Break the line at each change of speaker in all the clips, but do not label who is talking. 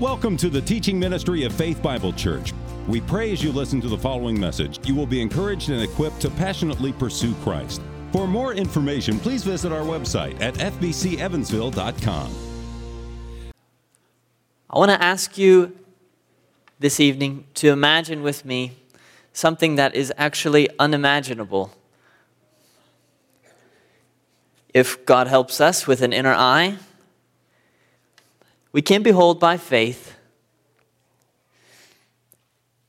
Welcome to the teaching ministry of Faith Bible Church. We pray as you listen to the following message, you will be encouraged and equipped to passionately pursue Christ. For more information, please visit our website at fbcevansville.com.
I want to ask you this evening to imagine with me something that is actually unimaginable. If God helps us with an inner eye, we can behold by faith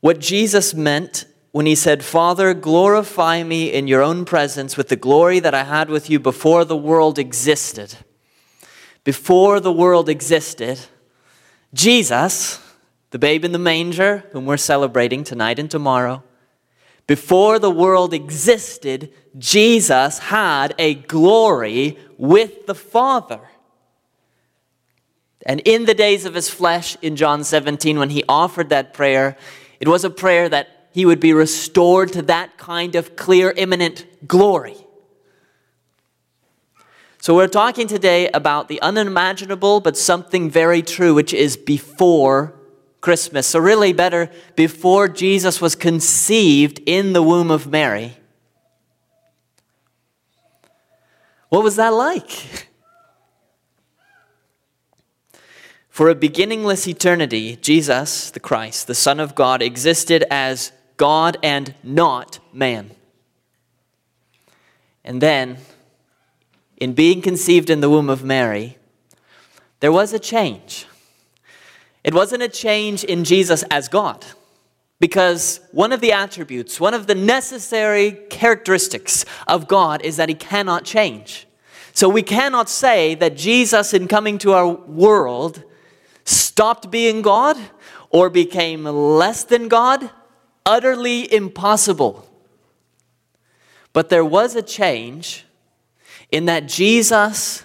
what Jesus meant when he said, Father, glorify me in your own presence with the glory that I had with you before the world existed. Before the world existed, Jesus, the babe in the manger, whom we're celebrating tonight and tomorrow, before the world existed, Jesus had a glory with the Father. And in the days of his flesh, in John 17, when he offered that prayer, it was a prayer that he would be restored to that kind of clear, imminent glory. So, we're talking today about the unimaginable, but something very true, which is before Christmas. So, really, better before Jesus was conceived in the womb of Mary. What was that like? For a beginningless eternity, Jesus, the Christ, the Son of God, existed as God and not man. And then, in being conceived in the womb of Mary, there was a change. It wasn't a change in Jesus as God, because one of the attributes, one of the necessary characteristics of God is that he cannot change. So we cannot say that Jesus, in coming to our world, stopped being God or became less than God? Utterly impossible. But there was a change in that Jesus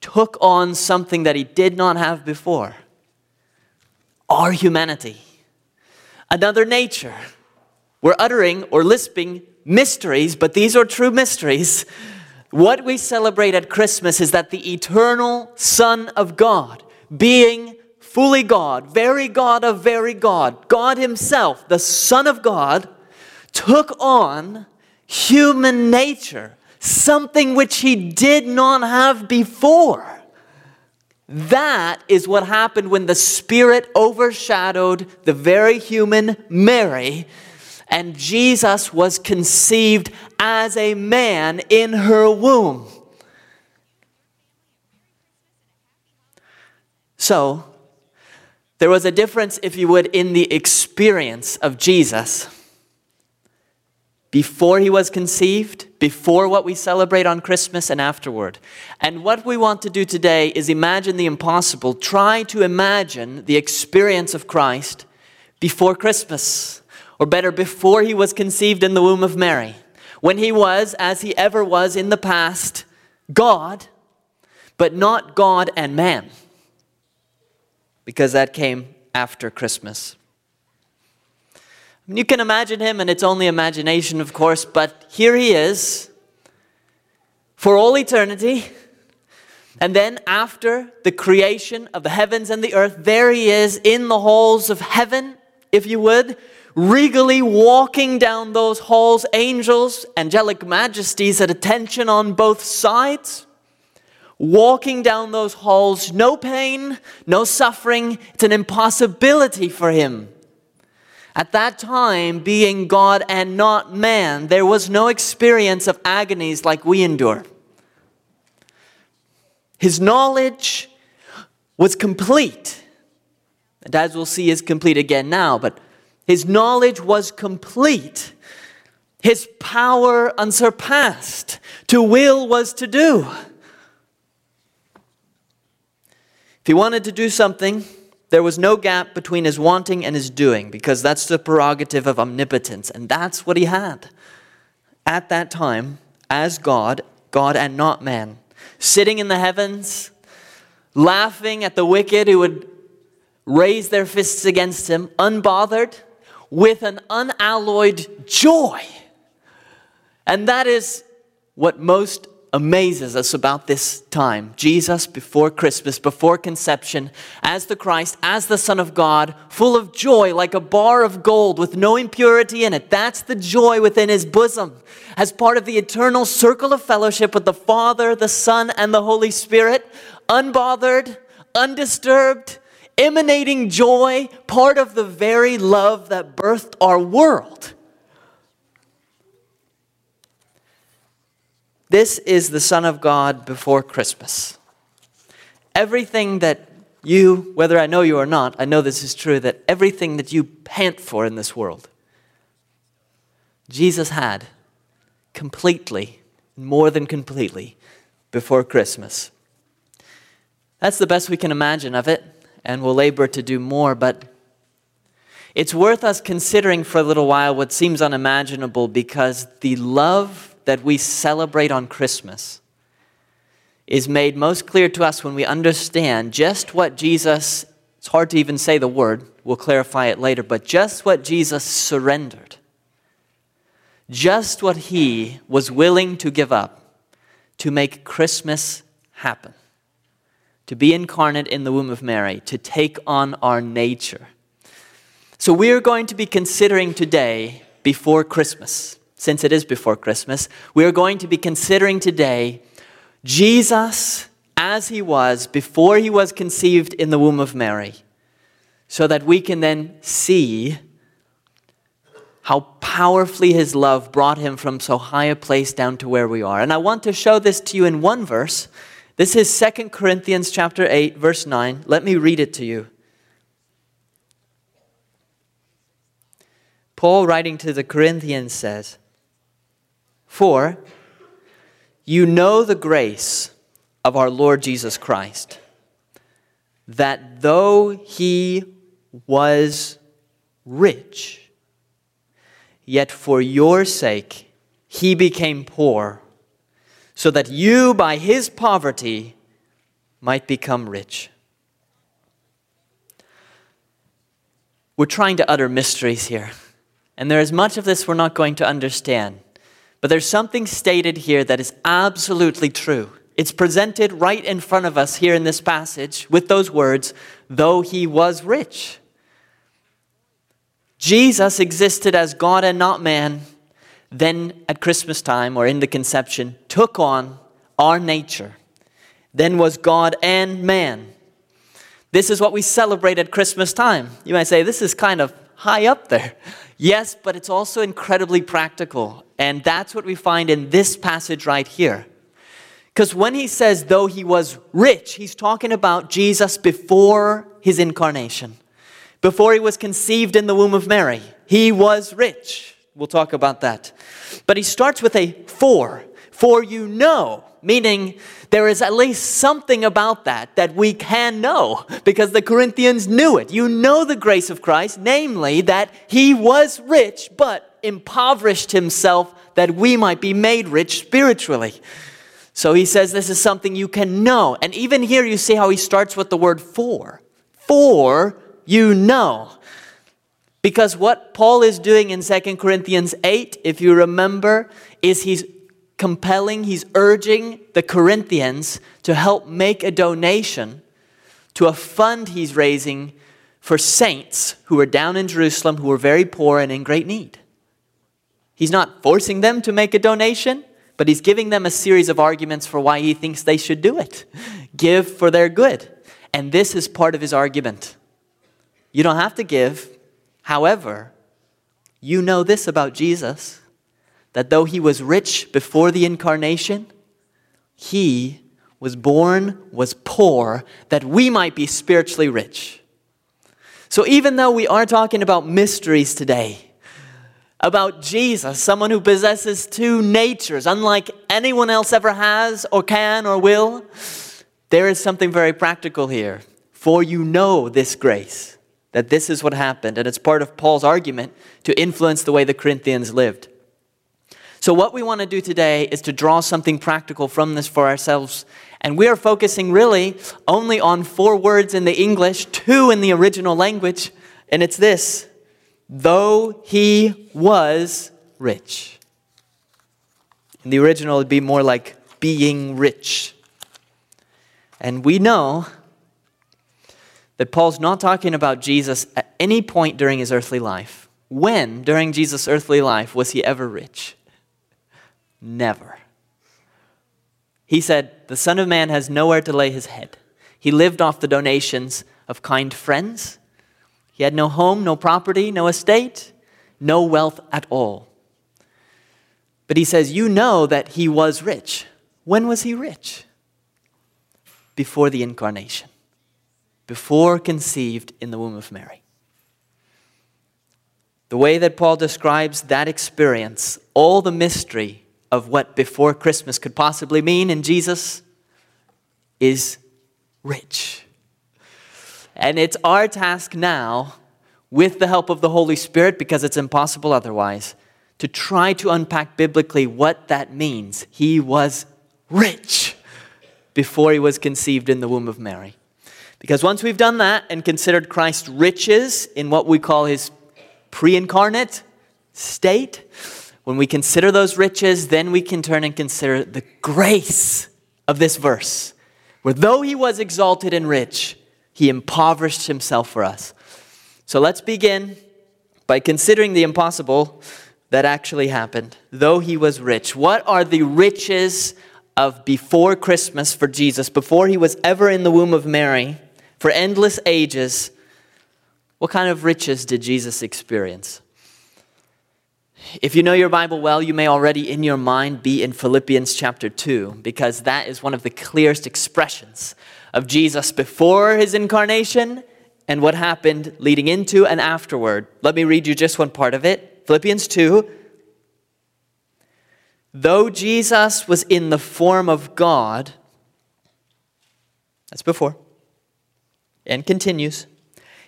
took on something that he did not have before our humanity, another nature. We're uttering or lisping mysteries, but these are true mysteries. What we celebrate at Christmas is that the eternal Son of God being fully God, very God of very God, God Himself, the Son of God, took on human nature, something which He did not have before. That is what happened when the Spirit overshadowed the very human Mary, and Jesus was conceived as a man in her womb. So, there was a difference, if you would, in the experience of Jesus before he was conceived, before what we celebrate on Christmas, and afterward. And what we want to do today is imagine the impossible. Try to imagine the experience of Christ before Christmas, or better, before he was conceived in the womb of Mary, when he was, as he ever was in the past, God, but not God and man because that came after Christmas. You can imagine him, and it's only imagination, of course, but here he is for all eternity. And then, after the creation of the heavens and the earth, there he is in the halls of heaven, if you would, regally walking down those halls, angels, angelic majesties at attention on both sides walking down those halls, no pain, no suffering. It's an impossibility for him. At that time, being God and not man, there was no experience of agonies like we endure. His knowledge was complete. And as we'll see, is complete again now, but his knowledge was complete. His power unsurpassed. To will was to do. If he wanted to do something, there was no gap between his wanting and his doing because that's the prerogative of omnipotence. And that's what he had at that time as God, God and not man, sitting in the heavens, laughing at the wicked who would raise their fists against him, unbothered, with an unalloyed joy. And that is what most amazes us about this time Jesus before Christmas, before conception, as the Christ, as the Son of God, full of joy like a bar of gold with no impurity in it. That's the joy within his bosom as part of the eternal circle of fellowship with the Father, the Son, and the Holy Spirit, unbothered, undisturbed, emanating joy, part of the very love that birthed our world. This is the Son of God before Christmas. Everything that you, whether I know you or not, I know this is true, that everything that you pant for in this world, Jesus had completely, more than completely, before Christmas. That's the best we can imagine of it, and we'll labor to do more, but it's worth us considering for a little while what seems unimaginable because the love that we celebrate on Christmas is made most clear to us when we understand just what Jesus, it's hard to even say the word, we'll clarify it later, but just what Jesus surrendered, just what he was willing to give up to make Christmas happen, to be incarnate in the womb of Mary, to take on our nature. So we're going to be considering today before Christmas since it is before Christmas, we are going to be considering today Jesus as he was before he was conceived in the womb of Mary, so that we can then see how powerfully his love brought him from so high a place down to where we are. And I want to show this to you in one verse. This is 2 Corinthians chapter 8 verse 9. Let me read it to you. Paul writing to the Corinthians says, for you know the grace of our Lord Jesus Christ, that though he was rich, yet for your sake he became poor, so that you by his poverty might become rich. We're trying to utter mysteries here, and there is much of this we're not going to understand. But there's something stated here that is absolutely true. It's presented right in front of us here in this passage with those words, though he was rich. Jesus existed as God and not man, then at Christmas time or in the conception, took on our nature, then was God and man. This is what we celebrate at Christmas time. You might say, this is kind of high up there. Yes, but it's also incredibly practical. And that's what we find in this passage right here. Because when he says, though he was rich, he's talking about Jesus before his incarnation, before he was conceived in the womb of Mary. He was rich. We'll talk about that. But he starts with a for, for you know meaning there is at least something about that that we can know because the Corinthians knew it. You know the grace of Christ, namely that he was rich but impoverished himself that we might be made rich spiritually. So he says this is something you can know. And even here you see how he starts with the word for. For you know. Because what Paul is doing in 2 Corinthians 8, if you remember, is he's compelling, he's urging the Corinthians to help make a donation to a fund he's raising for saints who are down in Jerusalem who are very poor and in great need. He's not forcing them to make a donation, but he's giving them a series of arguments for why he thinks they should do it. Give for their good. And this is part of his argument. You don't have to give. However, you know this about Jesus that though he was rich before the incarnation, he was born, was poor, that we might be spiritually rich. So even though we are talking about mysteries today, about Jesus, someone who possesses two natures, unlike anyone else ever has or can or will, there is something very practical here. For you know this grace, that this is what happened, and it's part of Paul's argument to influence the way the Corinthians lived. So, what we want to do today is to draw something practical from this for ourselves. And we are focusing really only on four words in the English, two in the original language, and it's this though he was rich. In the original, it'd be more like being rich. And we know that Paul's not talking about Jesus at any point during his earthly life. When, during Jesus' earthly life, was he ever rich? Never. He said, The Son of Man has nowhere to lay his head. He lived off the donations of kind friends. He had no home, no property, no estate, no wealth at all. But he says, You know that he was rich. When was he rich? Before the incarnation, before conceived in the womb of Mary. The way that Paul describes that experience, all the mystery of what before Christmas could possibly mean in Jesus, is rich. And it's our task now, with the help of the Holy Spirit, because it's impossible otherwise, to try to unpack biblically what that means. He was rich before he was conceived in the womb of Mary. Because once we've done that and considered Christ's riches in what we call his pre incarnate state, when we consider those riches, then we can turn and consider the grace of this verse, where though he was exalted and rich, he impoverished himself for us. So let's begin by considering the impossible that actually happened. Though he was rich, what are the riches of before Christmas for Jesus, before he was ever in the womb of Mary, for endless ages? What kind of riches did Jesus experience? If you know your Bible well, you may already in your mind be in Philippians chapter 2, because that is one of the clearest expressions of Jesus before his incarnation and what happened leading into and afterward. Let me read you just one part of it. Philippians 2. Though Jesus was in the form of God, that's before, and continues,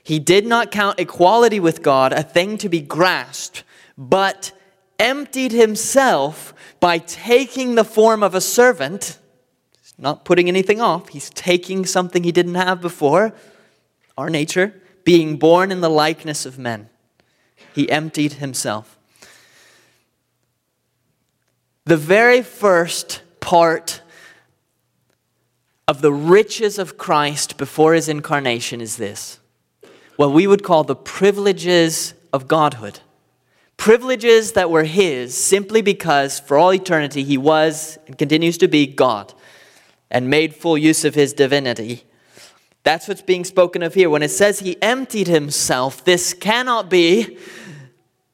he did not count equality with God a thing to be grasped, but emptied himself by taking the form of a servant. He's not putting anything off, he's taking something he didn't have before, our nature, being born in the likeness of men. He emptied himself. The very first part of the riches of Christ before his incarnation is this what we would call the privileges of godhood. Privileges that were his simply because for all eternity he was and continues to be God and made full use of his divinity. That's what's being spoken of here. When it says he emptied himself, this cannot be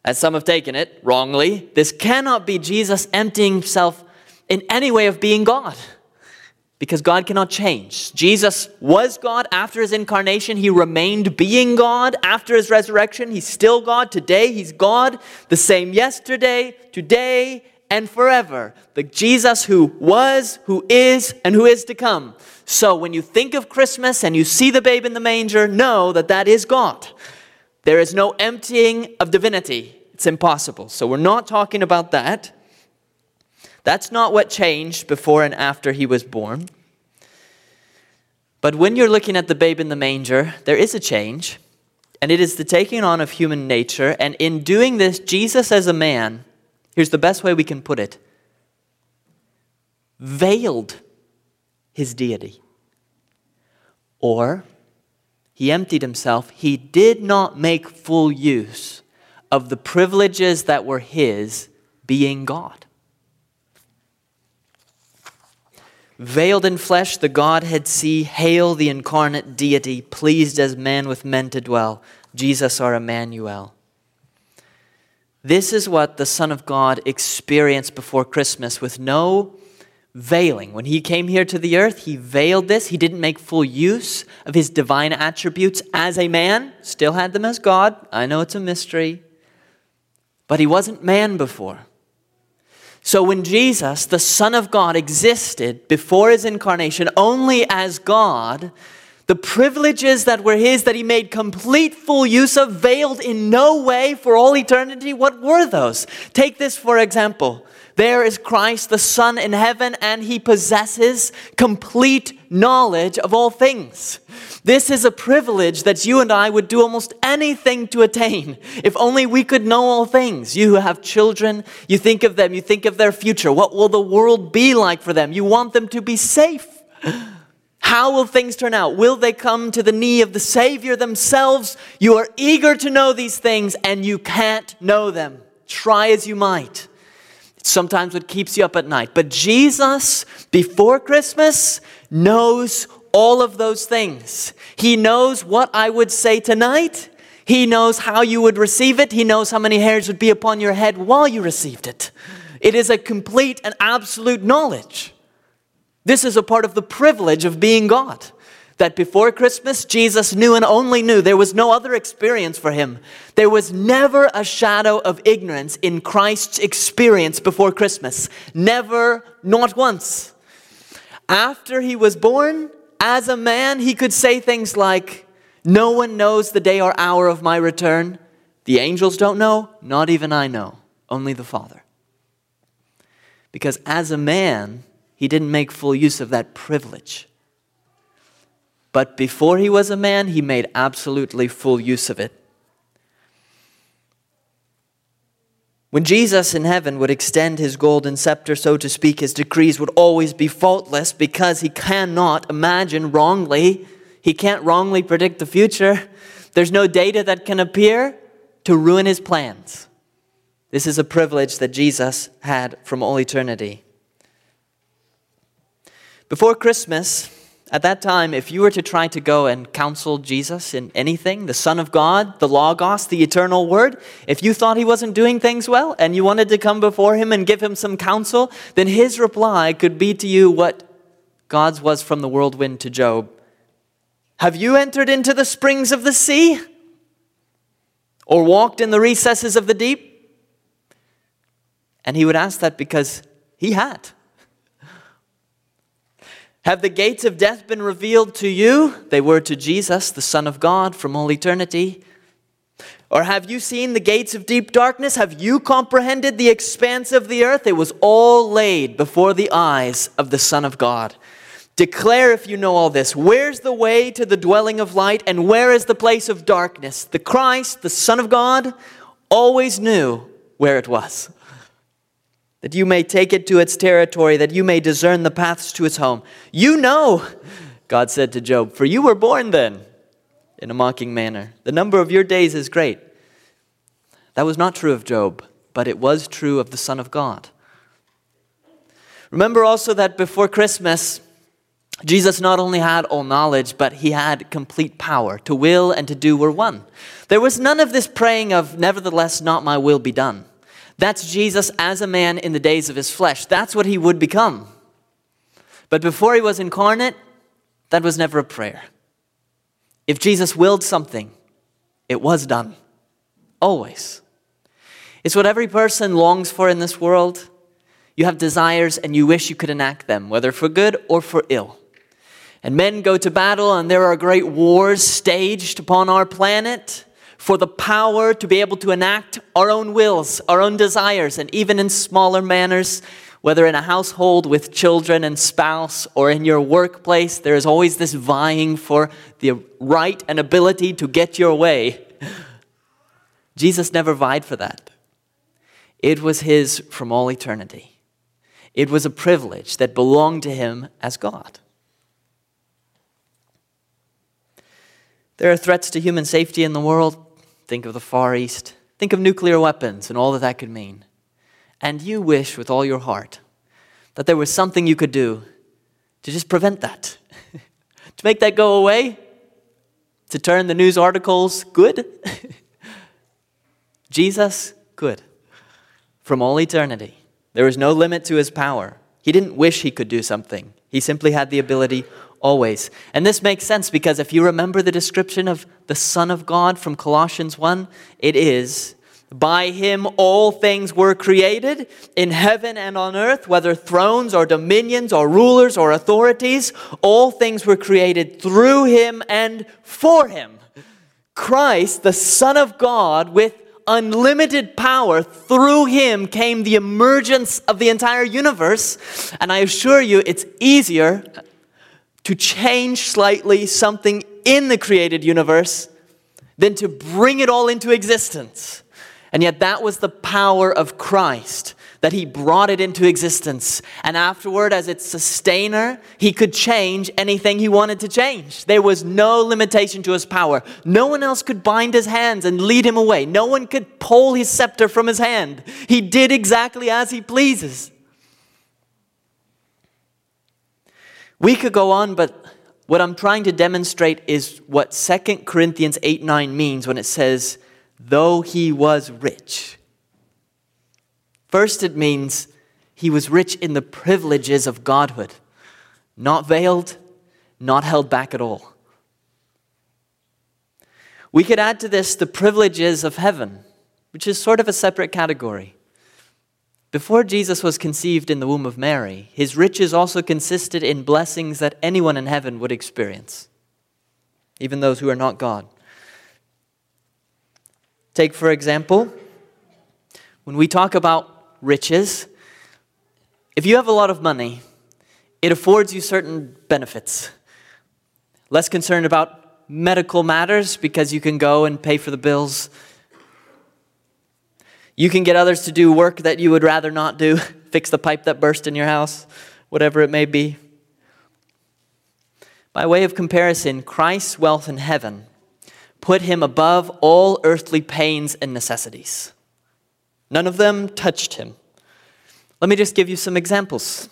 as some have taken it wrongly, this cannot be Jesus emptying himself in any way of being God. Because God cannot change. Jesus was God after his incarnation. He remained being God after his resurrection. He's still God. Today, he's God, the same yesterday, today, and forever. The Jesus who was, who is, and who is to come. So when you think of Christmas and you see the babe in the manger, know that that is God. There is no emptying of divinity. It's impossible. So we're not talking about that. That's not what changed before and after he was born. But when you're looking at the babe in the manger, there is a change, and it is the taking on of human nature. And in doing this, Jesus as a man, here's the best way we can put it veiled his deity. Or he emptied himself. He did not make full use of the privileges that were his being God. Veiled in flesh, the Godhead see, hail the incarnate deity, pleased as man with men to dwell, Jesus our Emmanuel. This is what the Son of God experienced before Christmas with no veiling. When he came here to the earth, he veiled this. He didn't make full use of his divine attributes as a man, still had them as God. I know it's a mystery, but he wasn't man before. So when Jesus, the Son of God, existed before his incarnation only as God, the privileges that were his that he made complete full use of, veiled in no way for all eternity, what were those? Take this for example There is Christ, the Son in heaven, and he possesses complete knowledge of all things. This is a privilege that you and I would do almost anything to attain if only we could know all things. You who have children, you think of them, you think of their future. What will the world be like for them? You want them to be safe. How will things turn out? Will they come to the knee of the Savior themselves? You are eager to know these things and you can't know them. Try as you might. Sometimes what keeps you up at night. But Jesus, before Christmas, knows all of those things. He knows what I would say tonight. He knows how you would receive it. He knows how many hairs would be upon your head while you received it. It is a complete and absolute knowledge. This is a part of the privilege of being God. That before Christmas, Jesus knew and only knew. There was no other experience for him. There was never a shadow of ignorance in Christ's experience before Christmas. Never, not once. After he was born, as a man, he could say things like, No one knows the day or hour of my return. The angels don't know, not even I know, only the Father. Because as a man, he didn't make full use of that privilege. But before he was a man, he made absolutely full use of it. When Jesus in heaven would extend his golden scepter, so to speak, his decrees would always be faultless because he cannot imagine wrongly. He can't wrongly predict the future. There's no data that can appear to ruin his plans. This is a privilege that Jesus had from all eternity. Before Christmas, at that time, if you were to try to go and counsel Jesus in anything, the Son of God, the Logos, the eternal Word, if you thought he wasn't doing things well and you wanted to come before him and give him some counsel, then his reply could be to you what God's was from the whirlwind to Job. Have you entered into the springs of the sea? Or walked in the recesses of the deep? And he would ask that because he had. Have the gates of death been revealed to you? They were to Jesus, the Son of God, from all eternity. Or have you seen the gates of deep darkness? Have you comprehended the expanse of the earth? It was all laid before the eyes of the Son of God. Declare if you know all this. Where's the way to the dwelling of light, and where is the place of darkness? The Christ, the Son of God, always knew where it was that you may take it to its territory, that you may discern the paths to its home. You know, God said to Job, for you were born then in a mocking manner. The number of your days is great. That was not true of Job, but it was true of the Son of God. Remember also that before Christmas, Jesus not only had all knowledge, but he had complete power. To will and to do were one. There was none of this praying of, nevertheless, not my will be done. That's Jesus as a man in the days of his flesh. That's what he would become. But before he was incarnate, that was never a prayer. If Jesus willed something, it was done. Always. It's what every person longs for in this world. You have desires and you wish you could enact them, whether for good or for ill. And men go to battle, and there are great wars staged upon our planet for the power to be able to enact our own wills, our own desires, and even in smaller manners, whether in a household with children and spouse or in your workplace, there is always this vying for the right and ability to get your way. Jesus never vied for that. It was his from all eternity. It was a privilege that belonged to him as God. There are threats to human safety in the world. Think of the Far East. Think of nuclear weapons and all that that could mean. And you wish with all your heart that there was something you could do to just prevent that, to make that go away, to turn the news articles good. Jesus could from all eternity. There was no limit to his power. He didn't wish he could do something, he simply had the ability always. And this makes sense because if you remember the description of the Son of God from Colossians 1, it is by him all things were created in heaven and on earth, whether thrones or dominions or rulers or authorities, all things were created through him and for him. Christ, the Son of God, with unlimited power. Through him came the emergence of the entire universe. And I assure you, it's easier to change slightly something in the created universe than to bring it all into existence. And yet, that was the power of Christ that he brought it into existence. And afterward, as its sustainer, he could change anything he wanted to change. There was no limitation to his power. No one else could bind his hands and lead him away. No one could pull his scepter from his hand. He did exactly as he pleases. We could go on, but what I'm trying to demonstrate is what 2 Corinthians 8 9 means when it says, though he was rich. First, it means he was rich in the privileges of godhood, not veiled, not held back at all. We could add to this the privileges of heaven, which is sort of a separate category. Before Jesus was conceived in the womb of Mary, his riches also consisted in blessings that anyone in heaven would experience, even those who are not God. Take, for example, when we talk about riches, if you have a lot of money, it affords you certain benefits. Less concerned about medical matters because you can go and pay for the bills. You can get others to do work that you would rather not do, fix the pipe that burst in your house, whatever it may be. By way of comparison, Christ's wealth in heaven put him above all earthly pains and necessities. None of them touched him. Let me just give you some examples.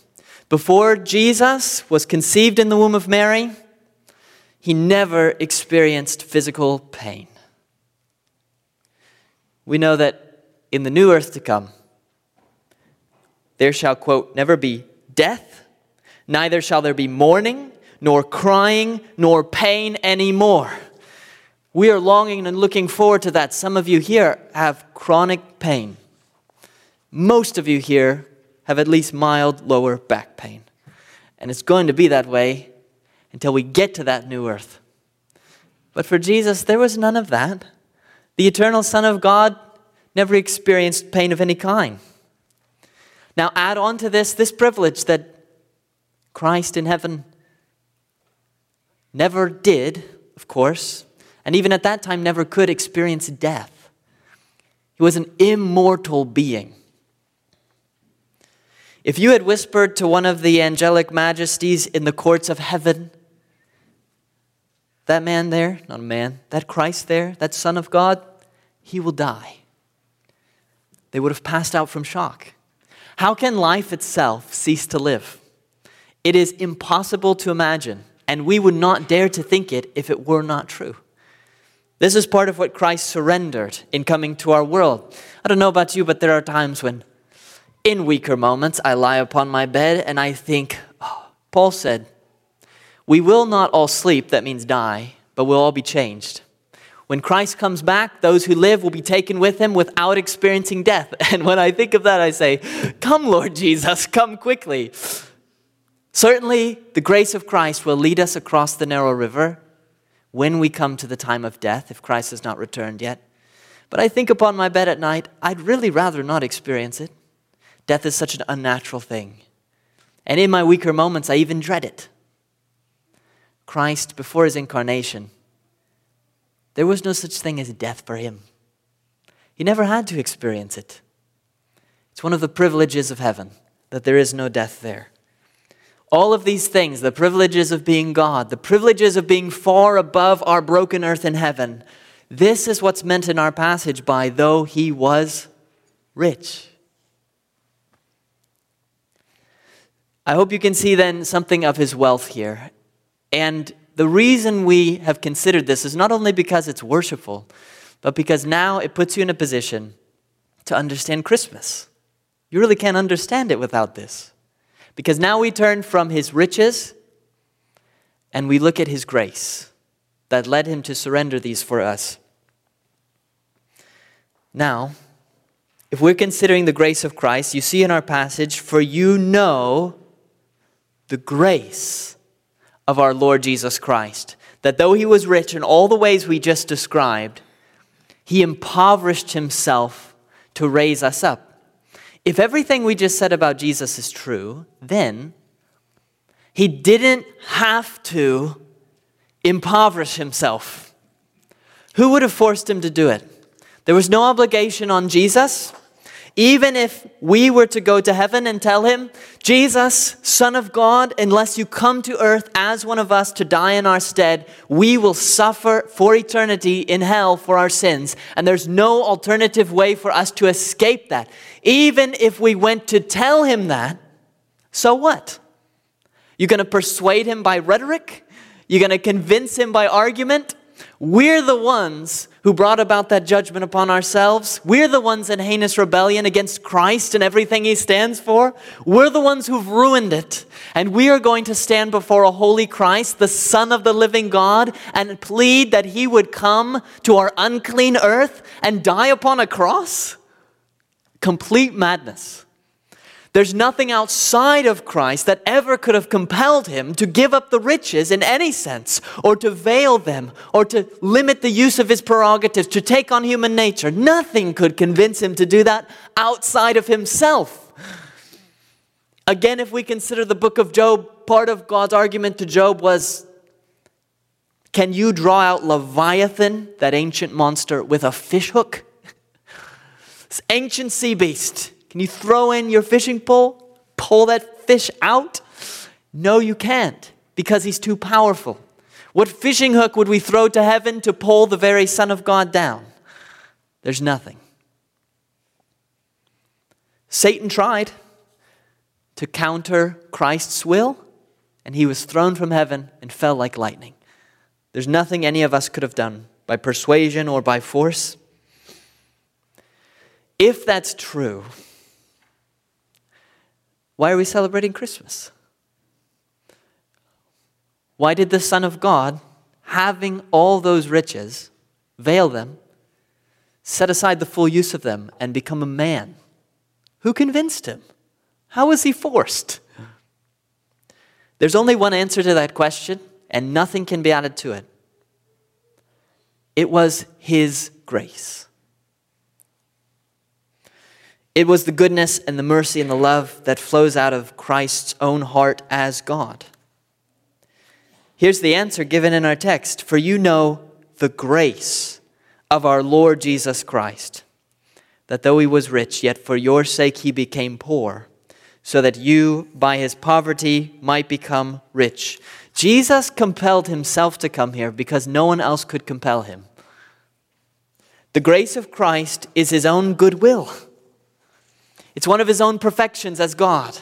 Before Jesus was conceived in the womb of Mary, he never experienced physical pain. We know that in the new earth to come, there shall, quote, never be death, neither shall there be mourning, nor crying, nor pain anymore. We are longing and looking forward to that. Some of you here have chronic pain. Most of you here have at least mild lower back pain. And it's going to be that way until we get to that new earth. But for Jesus, there was none of that. The eternal Son of God never experienced pain of any kind. Now, add on to this this privilege that Christ in heaven never did, of course, and even at that time never could experience death. He was an immortal being. If you had whispered to one of the angelic majesties in the courts of heaven, that man there, not a man, that Christ there, that Son of God, he will die. They would have passed out from shock. How can life itself cease to live? It is impossible to imagine, and we would not dare to think it if it were not true. This is part of what Christ surrendered in coming to our world. I don't know about you, but there are times when in weaker moments, I lie upon my bed and I think, oh, Paul said, we will not all sleep, that means die, but we'll all be changed. When Christ comes back, those who live will be taken with him without experiencing death. And when I think of that, I say, Come, Lord Jesus, come quickly. Certainly, the grace of Christ will lead us across the narrow river when we come to the time of death, if Christ has not returned yet. But I think upon my bed at night, I'd really rather not experience it. Death is such an unnatural thing. And in my weaker moments, I even dread it. Christ, before his incarnation, there was no such thing as death for him. He never had to experience it. It's one of the privileges of heaven that there is no death there. All of these things, the privileges of being God, the privileges of being far above our broken earth in heaven, this is what's meant in our passage by though he was rich. I hope you can see then something of his wealth here. And the reason we have considered this is not only because it's worshipful, but because now it puts you in a position to understand Christmas. You really can't understand it without this. Because now we turn from his riches and we look at his grace that led him to surrender these for us. Now, if we're considering the grace of Christ, you see in our passage, for you know the grace of our Lord Jesus Christ. That though he was rich in all the ways we just described, He impoverished himself to raise us up. If everything we just said about Jesus is true, then he didn't have to impoverish himself. Who would have forced him to do it? There was no obligation on Jesus. Even if we were to go to heaven and tell him, Jesus, Son of God, unless you come to earth as one of us to die in our stead, we will suffer for eternity in hell for our sins. And there's no alternative way for us to escape that. Even if we went to tell him that, so what? You're going to persuade him by rhetoric? You're going to convince him by argument? We're the ones who brought about that judgment upon ourselves. We're the ones in heinous rebellion against Christ and everything he stands for. We're the ones who've ruined it. And we are going to stand before a holy Christ, the Son of the living God, and plead that he would come to our unclean earth and die upon a cross? Complete madness. There's nothing outside of Christ that ever could have compelled him to give up the riches in any sense, or to veil them, or to limit the use of his prerogatives, to take on human nature. Nothing could convince him to do that outside of himself. Again, if we consider the book of Job, part of God's argument to Job was can you draw out Leviathan, that ancient monster, with a fishhook? this ancient sea beast can you throw in your fishing pole, pull that fish out? No, you can't, because he's too powerful. What fishing hook would we throw to heaven to pull the very Son of God down? There's nothing. Satan tried to counter Christ's will, and he was thrown from heaven and fell like lightning. There's nothing any of us could have done by persuasion or by force. If that's true, why are we celebrating Christmas? Why did the Son of God, having all those riches, veil them, set aside the full use of them, and become a man? Who convinced him? How was he forced? There's only one answer to that question, and nothing can be added to it. It was his grace. It was the goodness and the mercy and the love that flows out of Christ's own heart as God. Here's the answer given in our text For you know the grace of our Lord Jesus Christ, that though he was rich, yet for your sake he became poor, so that you by his poverty might become rich. Jesus compelled himself to come here because no one else could compel him. The grace of Christ is his own goodwill. It's one of his own perfections as God,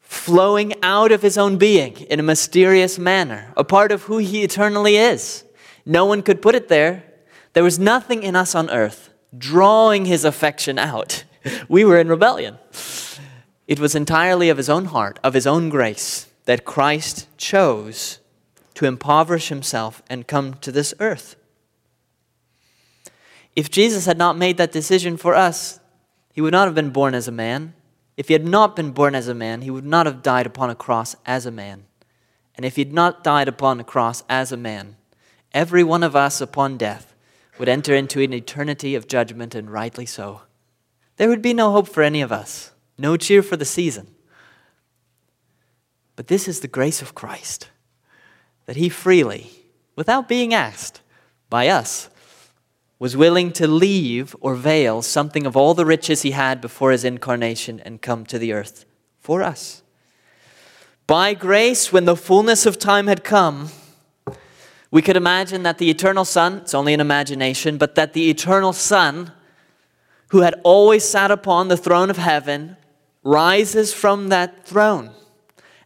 flowing out of his own being in a mysterious manner, a part of who he eternally is. No one could put it there. There was nothing in us on earth drawing his affection out. We were in rebellion. It was entirely of his own heart, of his own grace, that Christ chose to impoverish himself and come to this earth. If Jesus had not made that decision for us, he would not have been born as a man. If he had not been born as a man, he would not have died upon a cross as a man. And if he had not died upon a cross as a man, every one of us upon death would enter into an eternity of judgment, and rightly so. There would be no hope for any of us, no cheer for the season. But this is the grace of Christ that he freely, without being asked by us, was willing to leave or veil something of all the riches he had before his incarnation and come to the earth for us. By grace, when the fullness of time had come, we could imagine that the eternal Son, it's only an imagination, but that the eternal Son, who had always sat upon the throne of heaven, rises from that throne.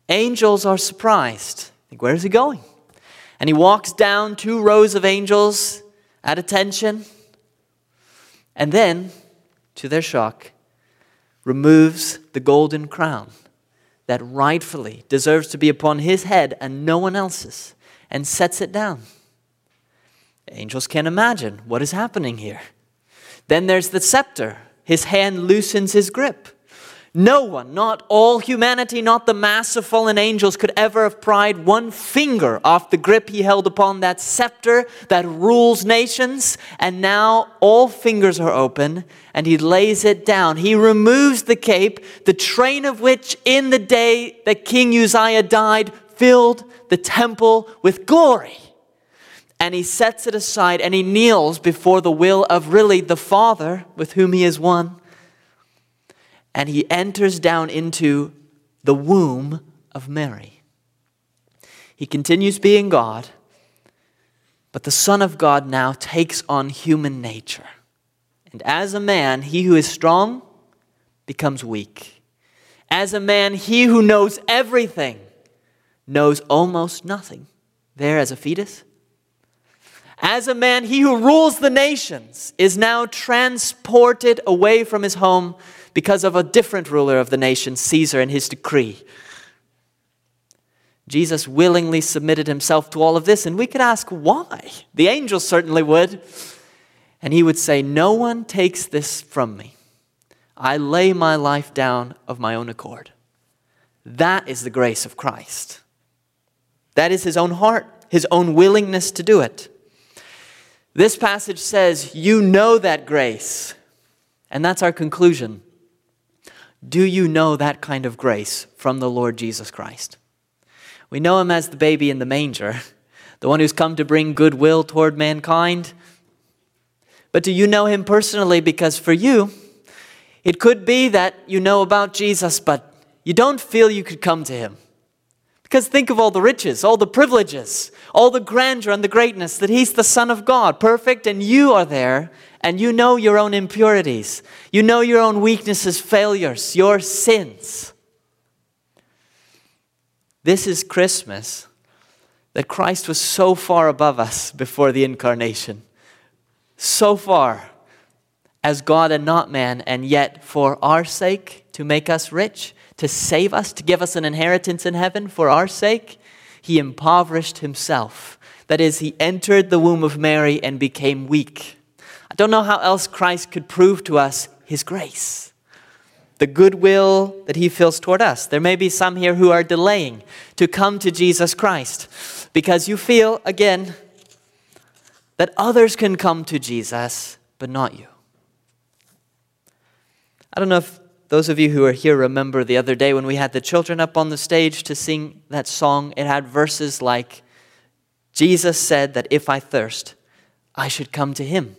Angels are surprised. Think, where is he going? And he walks down two rows of angels at attention, and then, to their shock, removes the golden crown that rightfully deserves to be upon his head and no one else's, and sets it down. Angels can't imagine what is happening here. Then there's the scepter. His hand loosens his grip. No one, not all humanity, not the mass of fallen angels, could ever have pried one finger off the grip he held upon that scepter that rules nations. And now all fingers are open and he lays it down. He removes the cape, the train of which in the day that King Uzziah died filled the temple with glory. And he sets it aside and he kneels before the will of really the Father with whom he is one and he enters down into the womb of Mary. He continues being God, but the Son of God now takes on human nature. And as a man, he who is strong becomes weak. As a man, he who knows everything knows almost nothing. There, as a fetus. As a man, he who rules the nations is now transported away from his home because of a different ruler of the nation, Caesar, and his decree. Jesus willingly submitted himself to all of this, and we could ask why. The angels certainly would. And he would say, No one takes this from me. I lay my life down of my own accord. That is the grace of Christ. That is his own heart, his own willingness to do it. This passage says, You know that grace. And that's our conclusion. Do you know that kind of grace from the Lord Jesus Christ? We know him as the baby in the manger, the one who's come to bring goodwill toward mankind. But do you know him personally? Because for you, it could be that you know about Jesus, but you don't feel you could come to him. Because think of all the riches, all the privileges, all the grandeur and the greatness that He's the Son of God, perfect, and you are there, and you know your own impurities. You know your own weaknesses, failures, your sins. This is Christmas that Christ was so far above us before the incarnation. So far as God and not man, and yet for our sake to make us rich to save us, to give us an inheritance in heaven for our sake, he impoverished himself. That is, he entered the womb of Mary and became weak. I don't know how else Christ could prove to us his grace, the goodwill that he feels toward us. There may be some here who are delaying to come to Jesus Christ because you feel, again, that others can come to Jesus, but not you. I don't know if those of you who are here remember the other day when we had the children up on the stage to sing that song. It had verses like, Jesus said that if I thirst, I should come to him.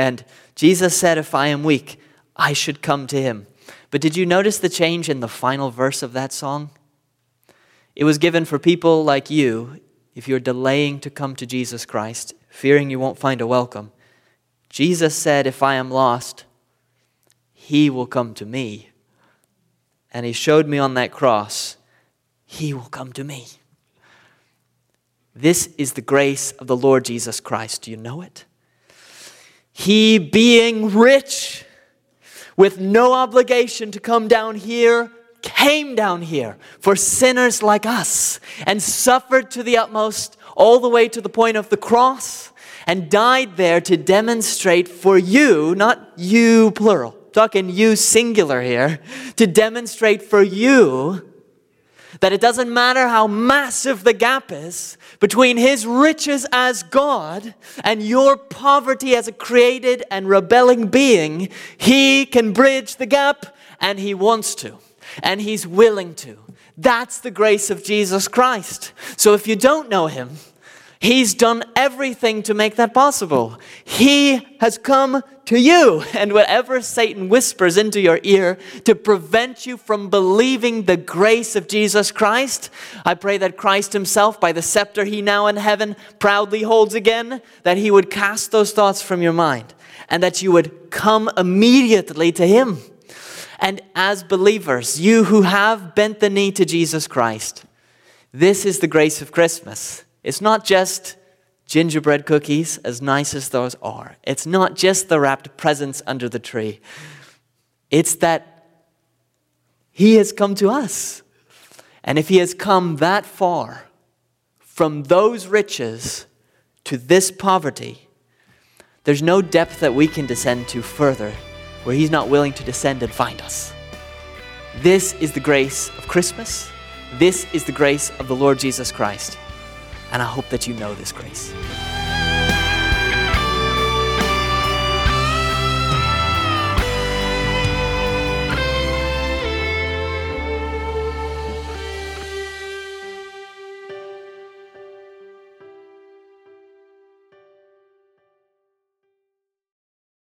And Jesus said, if I am weak, I should come to him. But did you notice the change in the final verse of that song? It was given for people like you, if you're delaying to come to Jesus Christ, fearing you won't find a welcome. Jesus said, If I am lost, he will come to me and he showed me on that cross, he will come to me. This is the grace of the Lord Jesus Christ. Do you know it? He, being rich, with no obligation to come down here, came down here for sinners like us and suffered to the utmost, all the way to the point of the cross, and died there to demonstrate for you, not you plural, talking you singular here, to demonstrate for you that it doesn't matter how massive the gap is between his riches as God and your poverty as a created and rebelling being, he can bridge the gap and he wants to and he's willing to. That's the grace of Jesus Christ. So if you don't know him, He's done everything to make that possible. He has come to you. And whatever Satan whispers into your ear to prevent you from believing the grace of Jesus Christ, I pray that Christ Himself, by the scepter He now in heaven proudly holds again, that He would cast those thoughts from your mind and that you would come immediately to Him. And as believers, you who have bent the knee to Jesus Christ, this is the grace of Christmas it's not just gingerbread cookies, as nice as those are. It's not just the wrapped presents under the tree. It's that He has come to us. And if He has come that far from those riches to this poverty, there's no depth that we can descend to further where He's not willing to descend and find us. This is the grace of Christmas. This is the grace of the Lord Jesus Christ. And I hope that you know this grace.